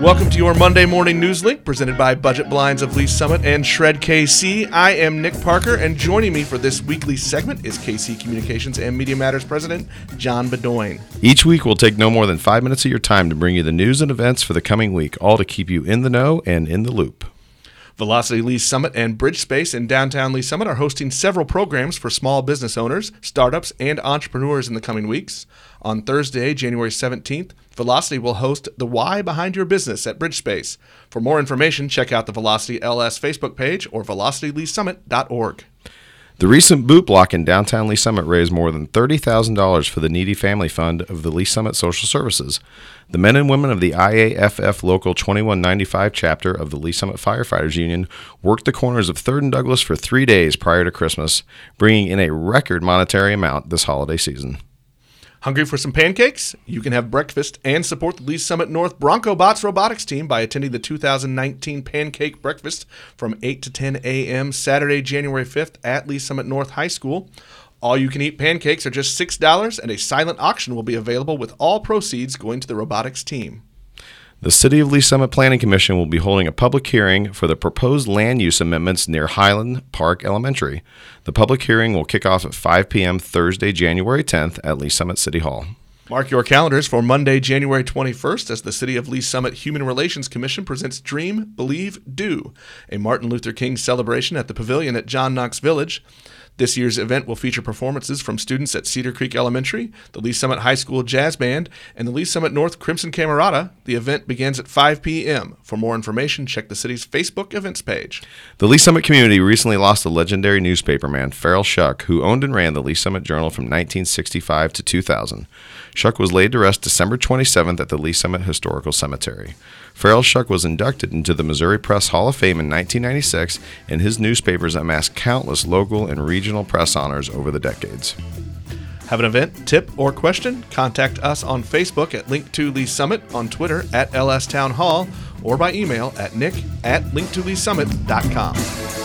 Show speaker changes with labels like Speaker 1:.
Speaker 1: Welcome to your Monday morning news link presented by Budget Blinds of Lee's Summit and Shred KC. I am Nick Parker, and joining me for this weekly segment is KC Communications and Media Matters President John Bedoin.
Speaker 2: Each week, we'll take no more than five minutes of your time to bring you the news and events for the coming week, all to keep you in the know and in the loop.
Speaker 1: Velocity Lee's Summit and Bridge Space in downtown Lee's Summit are hosting several programs for small business owners, startups, and entrepreneurs in the coming weeks. On Thursday, January 17th, Velocity will host the Why Behind Your Business at Bridge Space. For more information, check out the Velocity LS Facebook page or velocityleesummit.org.
Speaker 2: The recent boot block in downtown Lee's Summit raised more than $30,000 for the Needy Family Fund of the Lee's Summit Social Services. The men and women of the IAFF Local 2195 chapter of the Lee's Summit Firefighters Union worked the corners of 3rd and Douglas for three days prior to Christmas, bringing in a record monetary amount this holiday season.
Speaker 1: Hungry for some pancakes? You can have breakfast and support the Lee's Summit North Bronco Bots robotics team by attending the 2019 Pancake Breakfast from 8 to 10 a.m. Saturday, January 5th at Lee's Summit North High School. All you can eat pancakes are just $6, and a silent auction will be available with all proceeds going to the robotics team.
Speaker 2: The City of Lee's Summit Planning Commission will be holding a public hearing for the proposed land use amendments near Highland Park Elementary. The public hearing will kick off at 5 p.m. Thursday, January 10th at Lee's Summit City Hall.
Speaker 1: Mark your calendars for Monday, January 21st, as the City of Lee's Summit Human Relations Commission presents Dream, Believe, Do, a Martin Luther King celebration at the Pavilion at John Knox Village. This year's event will feature performances from students at Cedar Creek Elementary, the Lee's Summit High School Jazz Band, and the Lee's Summit North Crimson Camerata. The event begins at 5 p.m. For more information, check the city's Facebook events page.
Speaker 2: The Lee's Summit community recently lost a legendary newspaperman, Farrell Shuck, who owned and ran the Lee's Summit Journal from 1965 to 2000. Shuck was laid to rest December 27th at the Lee's Summit Historical Cemetery. Farrell Shuck was inducted into the Missouri Press Hall of Fame in 1996, and his newspapers amassed countless local and regional press honors over the decades.
Speaker 1: Have an event, tip, or question? Contact us on Facebook at Link to Lee's Summit, on Twitter at LS Town Hall, or by email at nick at linktoleesummit.com.